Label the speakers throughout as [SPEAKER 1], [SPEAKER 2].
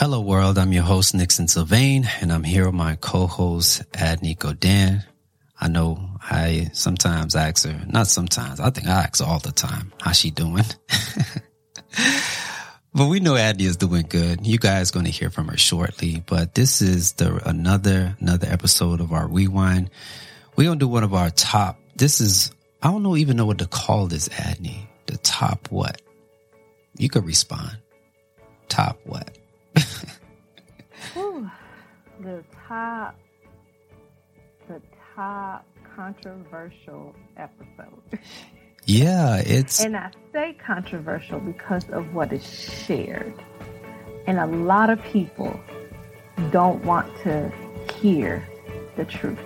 [SPEAKER 1] Hello, world. I'm your host, Nixon Sylvain, and I'm here with my co-host, Adney Godin. I know I sometimes ask her, not sometimes, I think I ask all the time, how she doing? but we know Adney is doing good. You guys going to hear from her shortly, but this is the another, another episode of our rewind. We're going to do one of our top, this is, I don't know even know what to call this, Adney. The top what? You could respond. Top what?
[SPEAKER 2] Ooh, the top, the top controversial episode.
[SPEAKER 1] Yeah, it's.
[SPEAKER 2] And I say controversial because of what is shared. And a lot of people don't want to hear the truth.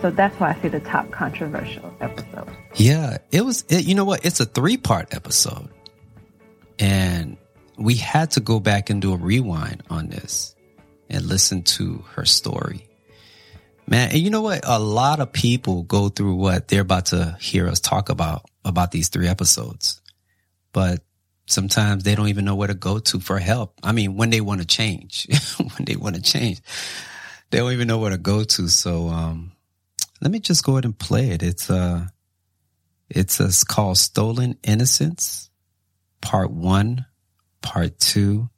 [SPEAKER 2] So that's why I say the top controversial episode.
[SPEAKER 1] Yeah, it was, it, you know what? It's a three part episode. And we had to go back and do a rewind on this and listen to her story. Man, and you know what? A lot of people go through what they're about to hear us talk about, about these three episodes. But sometimes they don't even know where to go to for help. I mean, when they want to change, when they want to change, they don't even know where to go to. So, um, let me just go ahead and play it. It's, uh, it's, uh, it's called Stolen Innocence, part one, part two,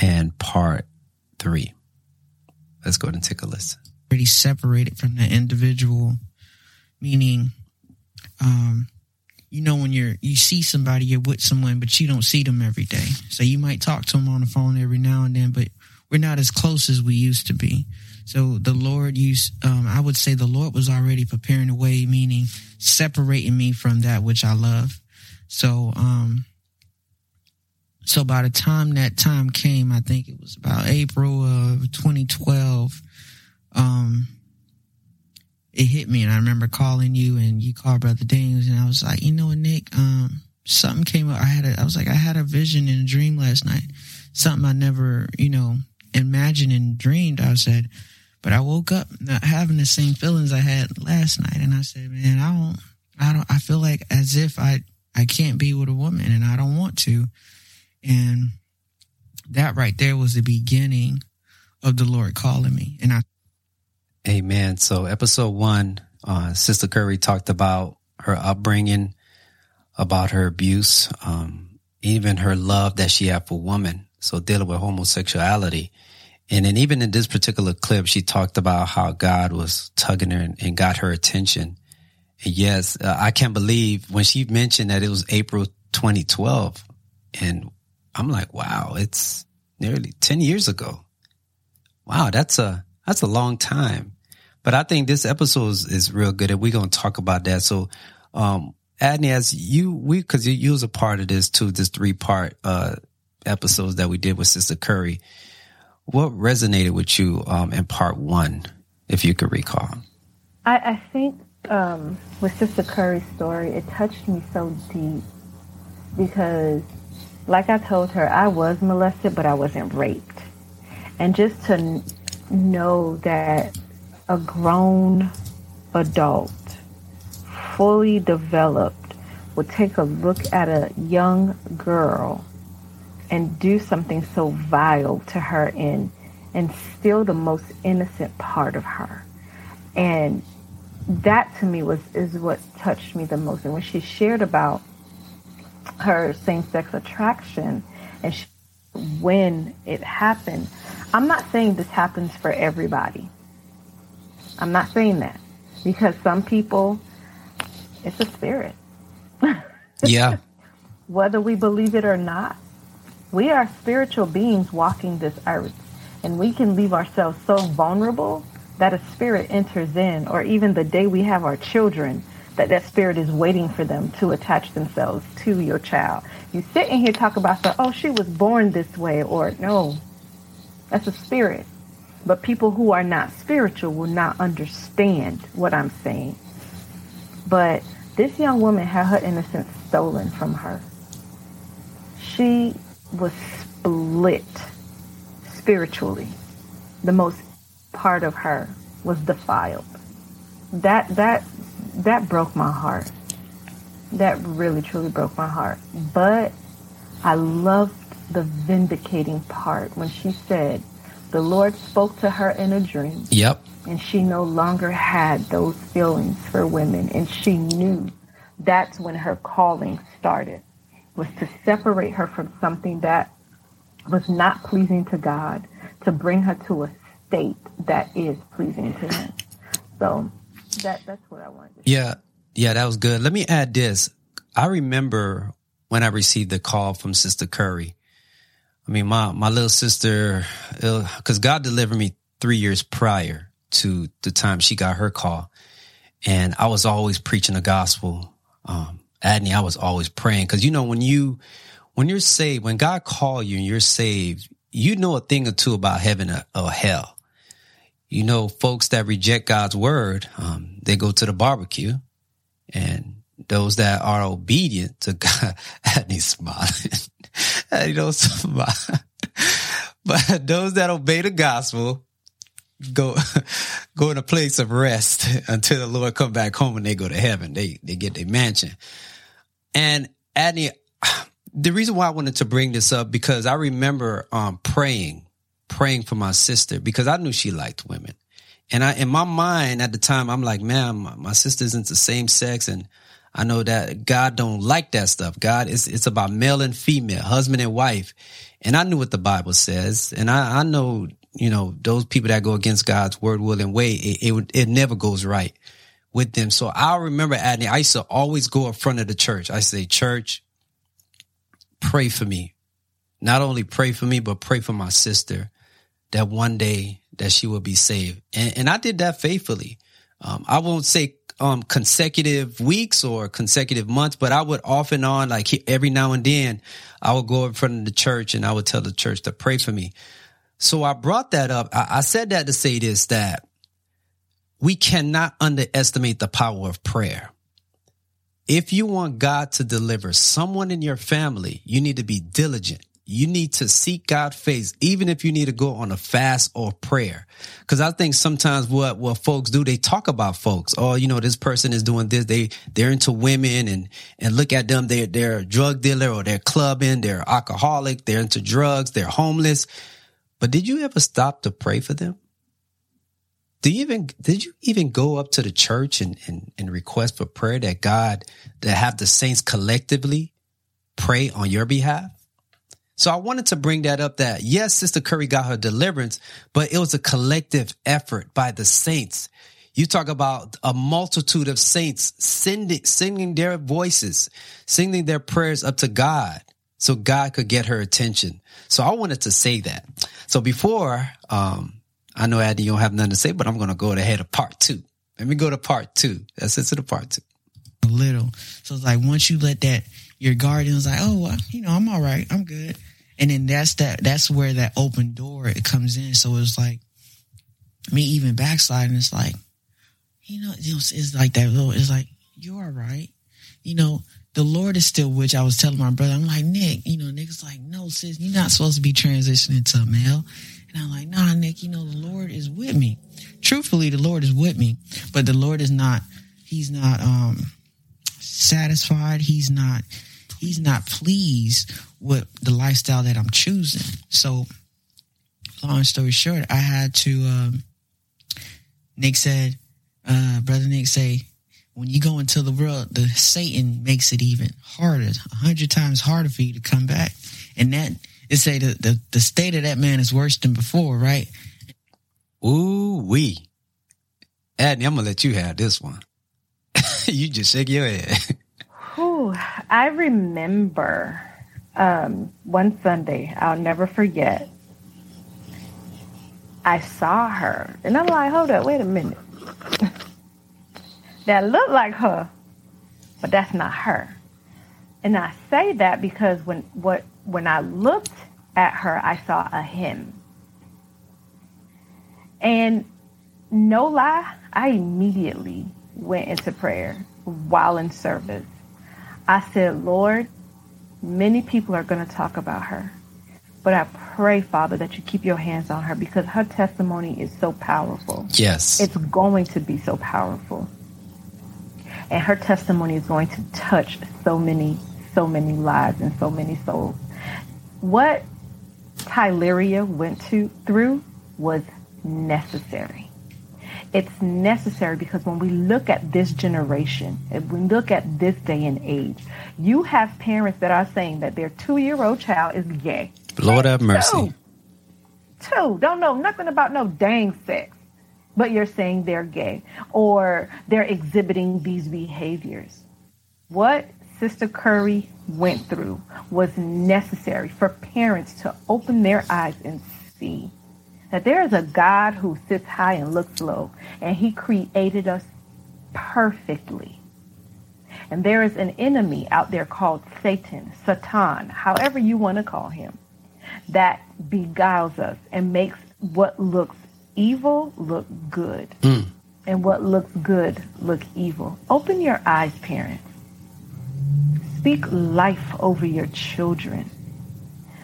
[SPEAKER 1] and part three. Let's go ahead and take a listen.
[SPEAKER 3] Already separated from the individual, meaning, um, you know, when you're, you see somebody, you're with someone, but you don't see them every day. So you might talk to them on the phone every now and then, but we're not as close as we used to be. So the Lord used, um, I would say the Lord was already preparing a way, meaning separating me from that which I love. So, um, so by the time that time came, I think it was about April of 2012, um, it hit me and I remember calling you and you called Brother Daniels and I was like, you know Nick, um, something came up. I had a, I was like, I had a vision in a dream last night. Something I never, you know, imagined and dreamed. I said, but I woke up not having the same feelings I had last night. And I said, man, I don't, I don't, I feel like as if I, I can't be with a woman and I don't want to. And that right there was the beginning of the Lord calling me. And I,
[SPEAKER 1] Amen. So episode one, uh, Sister Curry talked about her upbringing, about her abuse, um, even her love that she had for women. So dealing with homosexuality. And then even in this particular clip, she talked about how God was tugging her and, and got her attention. And yes, uh, I can't believe when she mentioned that it was April 2012 and I'm like, wow, it's nearly 10 years ago. Wow, that's a, that's a long time. But I think this episode is, is real good and we're going to talk about that. So, um, Adney, as you, we, cause you, you was a part of this too, this three part, uh, episodes that we did with Sister Curry. What resonated with you, um, in part one, if you could recall?
[SPEAKER 2] I, I think, um, with Sister Curry's story, it touched me so deep because like I told her, I was molested, but I wasn't raped. And just to know that a grown adult, fully developed, would take a look at a young girl and do something so vile to her and and steal the most innocent part of her. And that to me was is what touched me the most. And when she shared about her same-sex attraction and she, when it happened i'm not saying this happens for everybody. I'm not saying that because some people it's a spirit.
[SPEAKER 1] Yeah.
[SPEAKER 2] whether we believe it or not we are spiritual beings walking this earth and we can leave ourselves so vulnerable that a spirit enters in or even the day we have our children that that spirit is waiting for them to attach themselves to your child. You sit in here talk about the oh she was born this way or no, that's a spirit. But people who are not spiritual will not understand what I'm saying. But this young woman had her innocence stolen from her. She was split spiritually. The most part of her was defiled. That that that broke my heart. That really truly broke my heart. But I loved the vindicating part when she said, the Lord spoke to her in a dream.
[SPEAKER 1] Yep.
[SPEAKER 2] And she no longer had those feelings for women. And she knew that's when her calling started, was to separate her from something that was not pleasing to God, to bring her to a state that is pleasing to Him. So that that's what I wanted.
[SPEAKER 1] Yeah, yeah, that was good. Let me add this. I remember when I received the call from Sister Curry. I mean, my my little sister, because God delivered me three years prior to the time she got her call, and I was always preaching the gospel. Um, Adney, I was always praying because you know when you when you're saved, when God call you and you're saved, you know a thing or two about heaven or, or hell. You know, folks that reject God's word, um, they go to the barbecue, and those that are obedient to God, Adney's smiling. you know, but those that obey the gospel go go in a place of rest until the Lord come back home and they go to heaven. They they get their mansion. And Adney, the reason why I wanted to bring this up because I remember um, praying, praying for my sister because I knew she liked women. And I, in my mind at the time, I'm like, man, my, my sister's into same sex. And I know that God don't like that stuff. God is, it's about male and female, husband and wife. And I knew what the Bible says. And I, I know, you know, those people that go against God's word, will, and way, it, it, it never goes right with them. So I remember, Adney, I used to always go up front of the church. I say, church, pray for me. Not only pray for me, but pray for my sister that one day that she will be saved. And, and I did that faithfully. Um, I won't say um, consecutive weeks or consecutive months, but I would off and on, like every now and then, I would go in front of the church and I would tell the church to pray for me. So I brought that up. I, I said that to say this, that we cannot underestimate the power of prayer. If you want God to deliver someone in your family, you need to be diligent. You need to seek God's face, even if you need to go on a fast or prayer. Cause I think sometimes what, what folks do, they talk about folks. Oh, you know, this person is doing this. They, they're into women and, and look at them. They're, they're a drug dealer or they're clubbing. They're alcoholic. They're into drugs. They're homeless. But did you ever stop to pray for them? do you even did you even go up to the church and, and, and request for prayer that God that have the saints collectively pray on your behalf? So I wanted to bring that up that yes, Sister Curry got her deliverance, but it was a collective effort by the saints. You talk about a multitude of saints sending, singing their voices, singing their prayers up to God so God could get her attention. So I wanted to say that. So before, um, I know Adney, you don't have nothing to say, but I'm going to go ahead of part two. Let me go to part two. That's it to the part two.
[SPEAKER 3] A little. So it's like once you let that, your guardian's like, oh, well, you know, I'm all right. I'm good. And then that's that, that's where that open door it comes in. So it's like me even backsliding. It's like, you know, it's, it's like that little, it's like, you're all right. You know, the Lord is still which I was telling my brother, I'm like, Nick, you know, Nick's like, no, sis, you're not supposed to be transitioning to a male. And I'm like, nah, Nick, you know, the Lord is with me. Truthfully, the Lord is with me, but the Lord is not, he's not, um, satisfied. He's not, he's not pleased with the lifestyle that I'm choosing. So long story short, I had to, um, Nick said, uh, brother Nick say, when you go into the world, the Satan makes it even harder, a hundred times harder for you to come back. And that it say the, the, the state of that man is worse than before, right?
[SPEAKER 1] Ooh wee. Adney, I'm gonna let you have this one. you just shake your head.
[SPEAKER 2] Whew, I remember um, one Sunday, I'll never forget. I saw her, and I'm like, hold up, wait a minute. that looked like her, but that's not her. And I say that because when what when I looked at her, I saw a him. And no lie, I immediately went into prayer while in service. I said, Lord, many people are going to talk about her. But I pray, Father, that you keep your hands on her because her testimony is so powerful.
[SPEAKER 1] Yes.
[SPEAKER 2] It's going to be so powerful. And her testimony is going to touch so many, so many lives and so many souls what Tyleria went to through was necessary. It's necessary because when we look at this generation, if we look at this day and age, you have parents that are saying that their two year old child is gay.
[SPEAKER 1] Lord have mercy.
[SPEAKER 2] Two. Two. Don't know nothing about no dang sex, but you're saying they're gay or they're exhibiting these behaviors. What Sister Curry went through was necessary for parents to open their eyes and see that there is a God who sits high and looks low, and he created us perfectly. And there is an enemy out there called Satan, Satan, however you want to call him, that beguiles us and makes what looks evil look good. Mm. And what looks good look evil. Open your eyes, parents. Speak life over your children.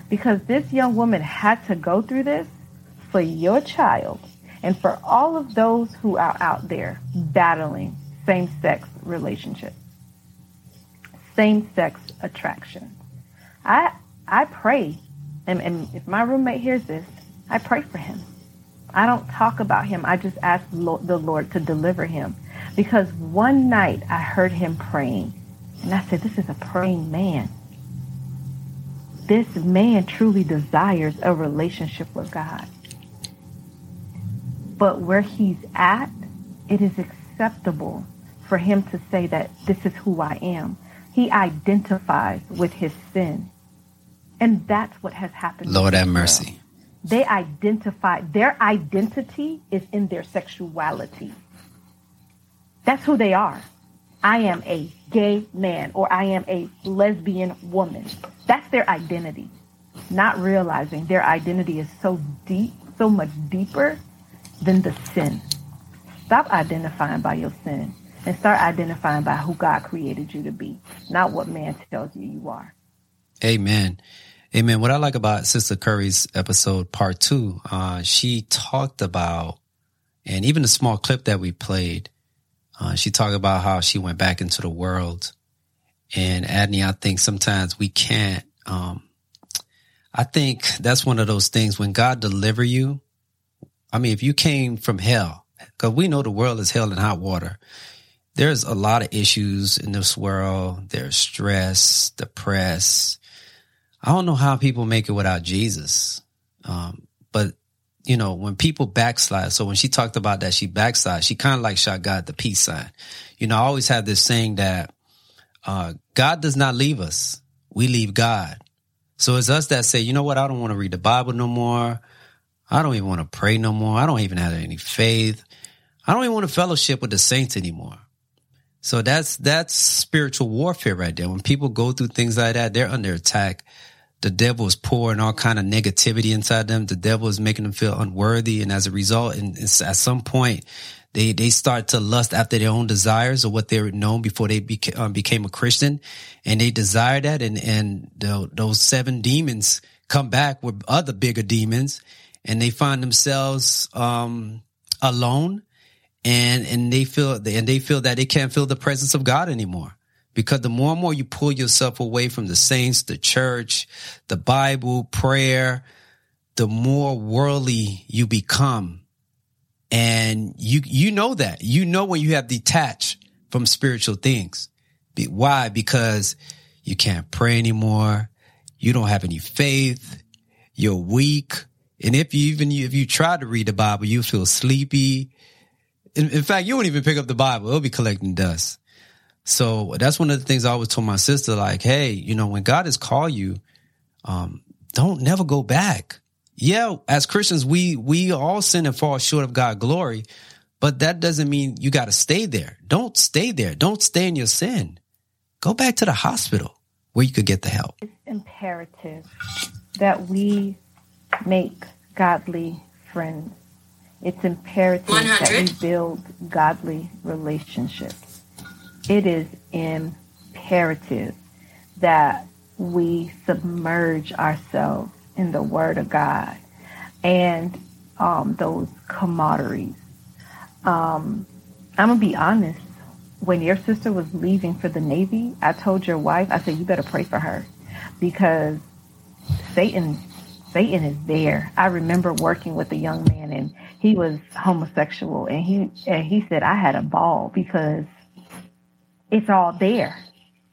[SPEAKER 2] Because this young woman had to go through this for your child and for all of those who are out there battling same sex relationships, same sex attraction. I I pray, and, and if my roommate hears this, I pray for him. I don't talk about him. I just ask the Lord to deliver him. Because one night I heard him praying, and I said, This is a praying man. This man truly desires a relationship with God. But where he's at, it is acceptable for him to say that this is who I am. He identifies with his sin. And that's what has happened.
[SPEAKER 1] Lord have mercy.
[SPEAKER 2] They identify, their identity is in their sexuality. That's who they are. I am a gay man or I am a lesbian woman. That's their identity. Not realizing their identity is so deep, so much deeper than the sin. Stop identifying by your sin and start identifying by who God created you to be, not what man tells you you are.
[SPEAKER 1] Amen. Amen. What I like about Sister Curry's episode, part two, uh, she talked about, and even the small clip that we played, uh, she talked about how she went back into the world. And Adney, I think sometimes we can't, um, I think that's one of those things when God deliver you, I mean, if you came from hell, because we know the world is hell and hot water. There's a lot of issues in this world. There's stress, depressed. I don't know how people make it without Jesus. Um, but you know, when people backslide, so when she talked about that, she backslide, she kind of like shot God the peace sign. You know, I always have this saying that, uh, God does not leave us. We leave God. So it's us that say, you know what? I don't want to read the Bible no more. I don't even want to pray no more. I don't even have any faith. I don't even want to fellowship with the saints anymore. So that's, that's spiritual warfare right there. When people go through things like that, they're under attack. The devil is pouring all kind of negativity inside them. The devil is making them feel unworthy. And as a result, and at some point, they, they start to lust after their own desires or what they were known before they beca- um, became a Christian. And they desire that. And, and the, those seven demons come back with other bigger demons and they find themselves um, alone and and they feel and they feel that they can't feel the presence of God anymore because the more and more you pull yourself away from the saints, the church, the Bible, prayer, the more worldly you become. And you you know that. You know when you have detached from spiritual things. Why? Because you can't pray anymore. You don't have any faith. You're weak. And if you even if you try to read the Bible, you feel sleepy. In, in fact, you won't even pick up the Bible; it'll be collecting dust. So that's one of the things I always told my sister, like, hey, you know, when God has called you, um, don't never go back. Yeah, as Christians, we we all sin and fall short of God's glory, but that doesn't mean you got to stay there. Don't stay there. Don't stay in your sin. Go back to the hospital where you could get the help.
[SPEAKER 2] It's imperative that we make godly friends. It's imperative 100. that we build godly relationships. It is imperative that we submerge ourselves in the Word of God and um, those camaraderies. Um, I'm gonna be honest. When your sister was leaving for the Navy, I told your wife, I said, you better pray for her because Satan Satan is there. I remember working with a young man and he was homosexual and he and he said I had a ball because it's all there.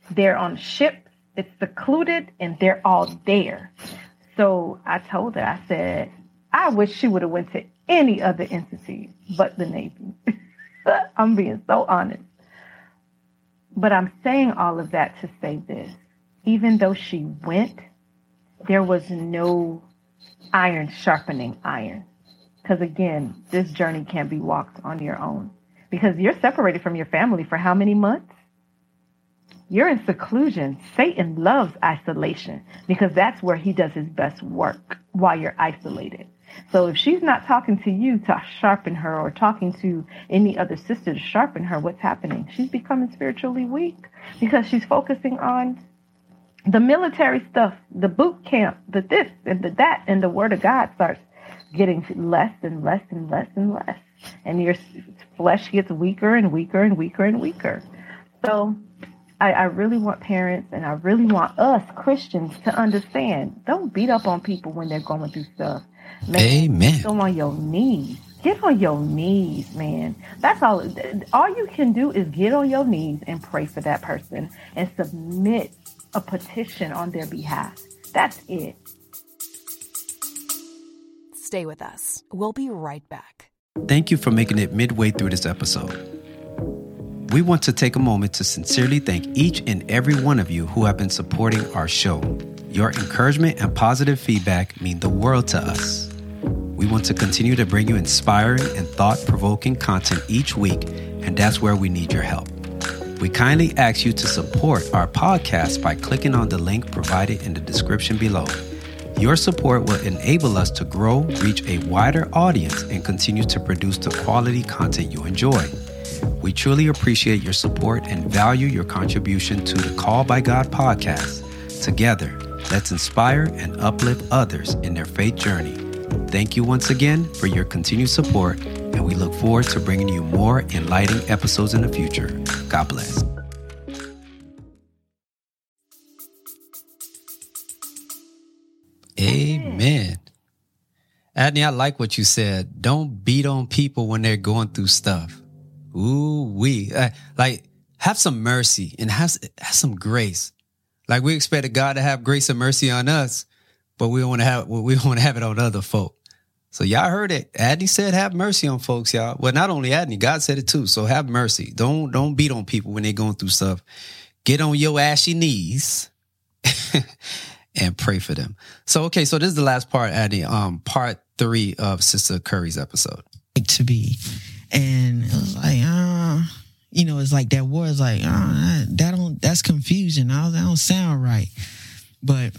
[SPEAKER 2] They're on ship, it's secluded and they're all there. So I told her, I said, I wish she would have went to any other entity but the Navy. I'm being so honest. But I'm saying all of that to say this. Even though she went, there was no iron sharpening iron. Because again, this journey can't be walked on your own. Because you're separated from your family for how many months? You're in seclusion. Satan loves isolation because that's where he does his best work while you're isolated. So if she's not talking to you to sharpen her or talking to any other sister to sharpen her, what's happening? She's becoming spiritually weak because she's focusing on the military stuff, the boot camp, the this and the that, and the word of God starts getting less and less and less and less. And your flesh gets weaker and weaker and weaker and weaker. So I, I really want parents and I really want us Christians to understand don't beat up on people when they're going through stuff.
[SPEAKER 1] Man, Amen.
[SPEAKER 2] Go on your knees. Get on your knees, man. That's all. All you can do is get on your knees and pray for that person and submit a petition on their behalf. That's it.
[SPEAKER 4] Stay with us. We'll be right back.
[SPEAKER 1] Thank you for making it midway through this episode. We want to take a moment to sincerely thank each and every one of you who have been supporting our show. Your encouragement and positive feedback mean the world to us. We want to continue to bring you inspiring and thought provoking content each week, and that's where we need your help. We kindly ask you to support our podcast by clicking on the link provided in the description below. Your support will enable us to grow, reach a wider audience, and continue to produce the quality content you enjoy. We truly appreciate your support and value your contribution to the Call by God podcast. Together, let's inspire and uplift others in their faith journey. Thank you once again for your continued support, and we look forward to bringing you more enlightening episodes in the future. God bless. Amen. Adney, I like what you said. Don't beat on people when they're going through stuff. Ooh, we uh, like have some mercy and have, have some grace. Like we expected God to have grace and mercy on us, but we want to have we want to have it on other folk. So y'all heard it. Adney said, "Have mercy on folks, y'all." Well, not only Adney, God said it too. So have mercy. Don't don't beat on people when they're going through stuff. Get on your ashy knees and pray for them. So okay, so this is the last part, Adney. Um, part three of Sister Curry's episode.
[SPEAKER 3] To be, and it was like, uh, you know, it's like that word is like, uh, that don't that's confusion. I, that don't sound right. But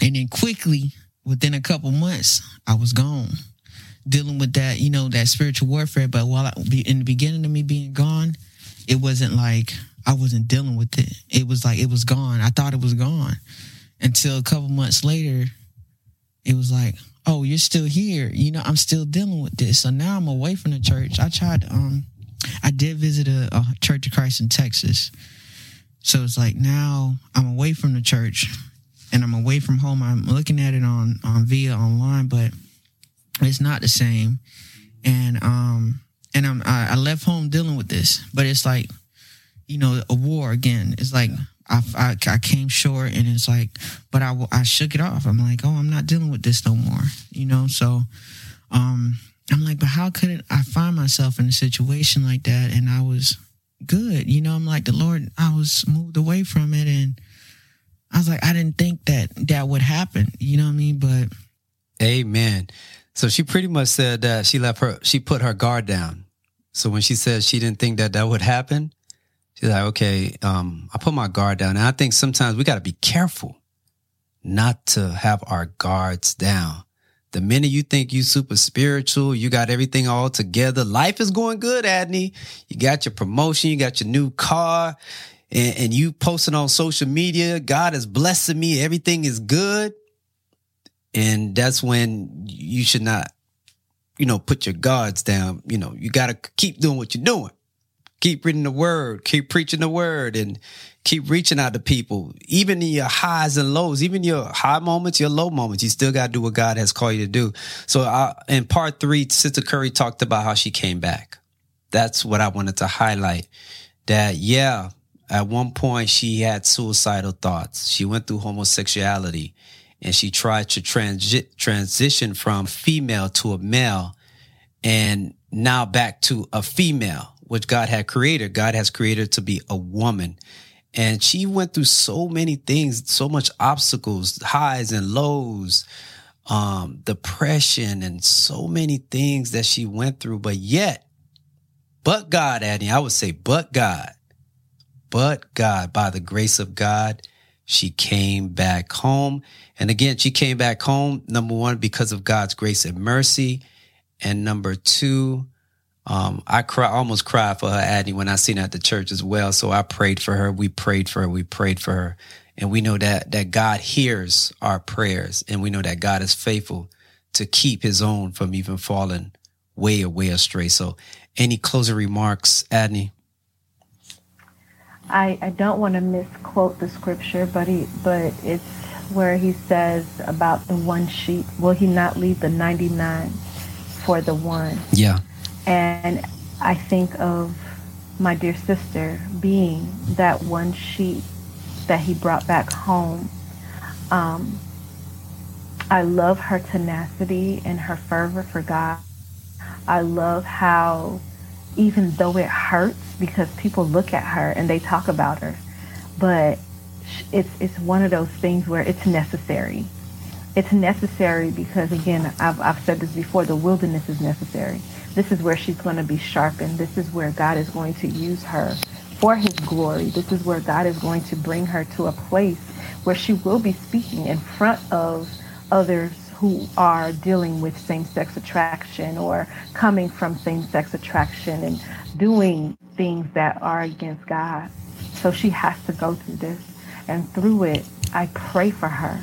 [SPEAKER 3] and then quickly within a couple months, I was gone dealing with that, you know, that spiritual warfare. But while I, in the beginning of me being gone, it wasn't like I wasn't dealing with it. It was like it was gone. I thought it was gone until a couple months later. It was like, oh, you're still here. You know, I'm still dealing with this. So now I'm away from the church. I tried. Um, I did visit a, a Church of Christ in Texas. So it's like now I'm away from the church and I'm away from home. I'm looking at it on on via online, but it's not the same. And um and I'm I, I left home dealing with this, but it's like you know a war again. It's like I, I, I came short, and it's like, but I I shook it off. I'm like, oh, I'm not dealing with this no more. You know, so um I'm like, but how could I find myself in a situation like that? And I was good. You know, I'm like the Lord. I was moved away from it and I was like, I didn't think that that would happen. You know what I mean? But
[SPEAKER 1] Amen. So she pretty much said that she left her, she put her guard down. So when she said she didn't think that that would happen, she's like, okay, um, I put my guard down. And I think sometimes we got to be careful not to have our guards down. The minute you think you super spiritual, you got everything all together. Life is going good, Adney. You got your promotion, you got your new car, and, and you posting on social media, God is blessing me, everything is good. And that's when you should not, you know, put your guards down. You know, you got to keep doing what you're doing. keep reading the word, keep preaching the word, and keep reaching out to people. Even in your highs and lows, even your high moments, your low moments, you still got to do what God has called you to do. So uh, in part three, Sister Curry talked about how she came back. That's what I wanted to highlight. That yeah, at one point she had suicidal thoughts. She went through homosexuality and she tried to transi- transition from female to a male and now back to a female, which God had created. God has created to be a woman. And she went through so many things, so much obstacles, highs and lows, um, depression, and so many things that she went through. But yet, but God, Adney, I would say, but God, but God, by the grace of God, she came back home. And again, she came back home, number one, because of God's grace and mercy. And number two, um, I cry, almost cried for her, Adney, when I seen her at the church as well. So I prayed for her. We prayed for her. We prayed for her. And we know that, that God hears our prayers. And we know that God is faithful to keep his own from even falling way, way astray. So any closing remarks, Adney?
[SPEAKER 2] I, I don't want to misquote the scripture, but he, but it's where he says about the one sheep. Will he not leave the 99 for the one?
[SPEAKER 1] Yeah.
[SPEAKER 2] And I think of my dear sister being that one sheep that he brought back home. Um, I love her tenacity and her fervor for God. I love how, even though it hurts, because people look at her and they talk about her, but it's it's one of those things where it's necessary. It's necessary because again, I've I've said this before. The wilderness is necessary. This is where she's going to be sharpened. This is where God is going to use her for His glory. This is where God is going to bring her to a place where she will be speaking in front of others who are dealing with same-sex attraction or coming from same-sex attraction and doing things that are against God. So she has to go through this. And through it, I pray for her.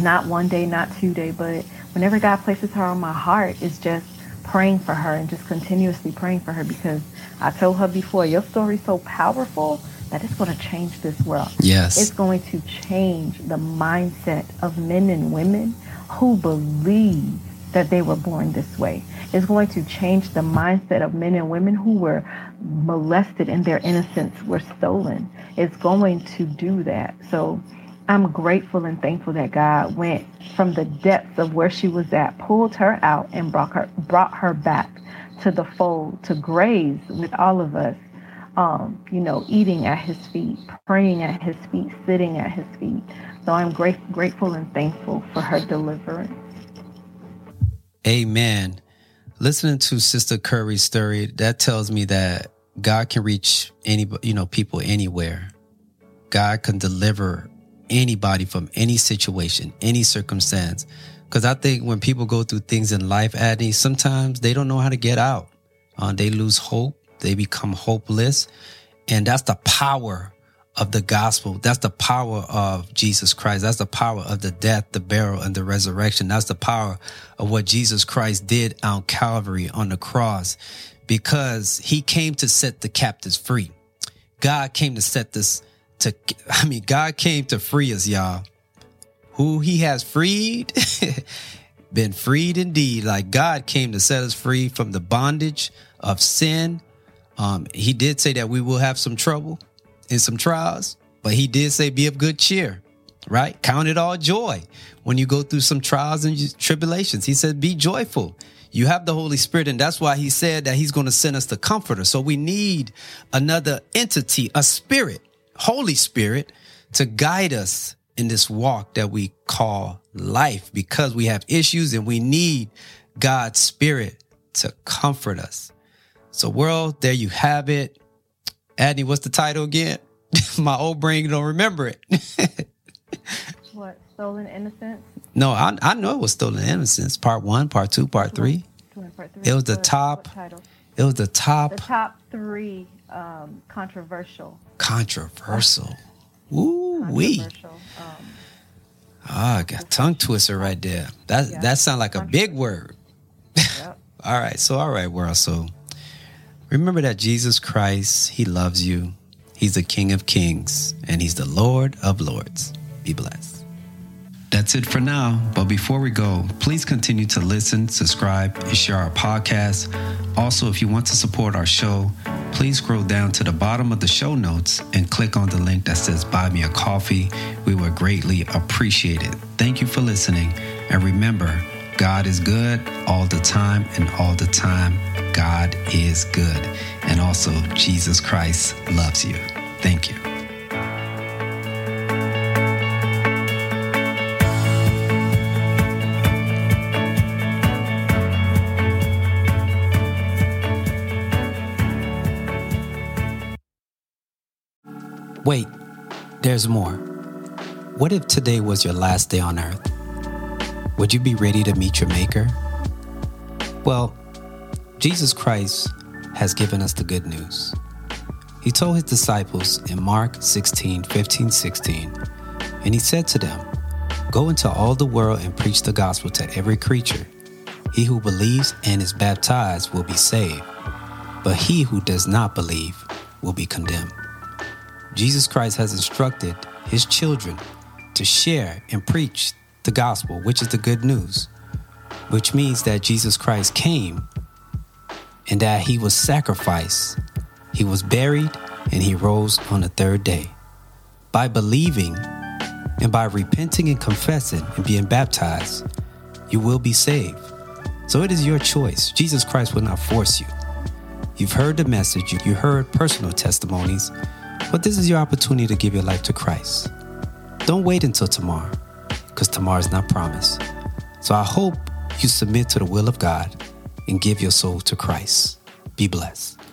[SPEAKER 2] Not one day, not two day, but whenever God places her on my heart, it's just praying for her and just continuously praying for her because I told her before, your story's so powerful that it's going to change this world.
[SPEAKER 1] Yes.
[SPEAKER 2] It's going to change the mindset of men and women who believe that they were born this way. It's going to change the mindset of men and women who were molested and their innocence were stolen. It's going to do that. So I'm grateful and thankful that God went from the depths of where she was at, pulled her out and brought her brought her back to the fold to graze with all of us. Um, you know, eating at his feet, praying at his feet, sitting at his feet. So I'm great, grateful and thankful for her deliverance.
[SPEAKER 1] Amen. Listening to Sister Curry's story, that tells me that God can reach any, you know, people anywhere. God can deliver anybody from any situation, any circumstance. Because I think when people go through things in life, Adney, sometimes they don't know how to get out. Uh, they lose hope. They become hopeless. And that's the power of the gospel. That's the power of Jesus Christ. That's the power of the death, the burial, and the resurrection. That's the power of what Jesus Christ did on Calvary on the cross because he came to set the captives free. God came to set this to, I mean, God came to free us, y'all. Who he has freed, been freed indeed. Like God came to set us free from the bondage of sin. Um, he did say that we will have some trouble in some trials, but he did say, be of good cheer, right? Count it all joy when you go through some trials and tribulations. He said, be joyful. You have the Holy Spirit, and that's why he said that he's going to send us the comforter. So we need another entity, a spirit, Holy Spirit, to guide us in this walk that we call life because we have issues and we need God's Spirit to comfort us. So, world, there you have it. Adney, what's the title again? My old brain don't remember it.
[SPEAKER 2] what stolen innocence?
[SPEAKER 1] No, I I know it was stolen innocence. Part one, part two, part three.
[SPEAKER 2] Part three.
[SPEAKER 1] It was the
[SPEAKER 2] What-
[SPEAKER 1] top.
[SPEAKER 2] what title?
[SPEAKER 1] It was the top
[SPEAKER 2] The top three um, controversial.
[SPEAKER 1] controversial. Ooh wee!
[SPEAKER 2] Controversial. Um,
[SPEAKER 1] Ah, I got tongue twister right there. That
[SPEAKER 2] Yeah.
[SPEAKER 1] that sounds like a big word.
[SPEAKER 2] yep.
[SPEAKER 1] All right, so all right, world. So Remember that Jesus Christ, He loves you. He's the King of Kings and He's the Lord of Lords. Be blessed. That's it for now. But before we go, please continue to listen, subscribe, and share our podcast. Also, if you want to support our show, please scroll down to the bottom of the show notes and click on the link that says Buy Me a Coffee. We would greatly appreciate it. Thank you for listening. And remember, God is good all the time, and all the time, God is good. And also, Jesus Christ loves you. Thank you. Wait, there's more. What if today was your last day on earth? Would you be ready to meet your Maker? Well, Jesus Christ has given us the good news. He told his disciples in Mark 16 15 16, and he said to them, Go into all the world and preach the gospel to every creature. He who believes and is baptized will be saved, but he who does not believe will be condemned. Jesus Christ has instructed his children to share and preach the gospel, which is the good news, which means that Jesus Christ came and that he was sacrificed, he was buried, and he rose on the third day. By believing and by repenting and confessing and being baptized, you will be saved. So it is your choice. Jesus Christ will not force you. You've heard the message, you heard personal testimonies, but this is your opportunity to give your life to Christ. Don't wait until tomorrow, because tomorrow is not promised. So I hope you submit to the will of God and give your soul to Christ. Be blessed.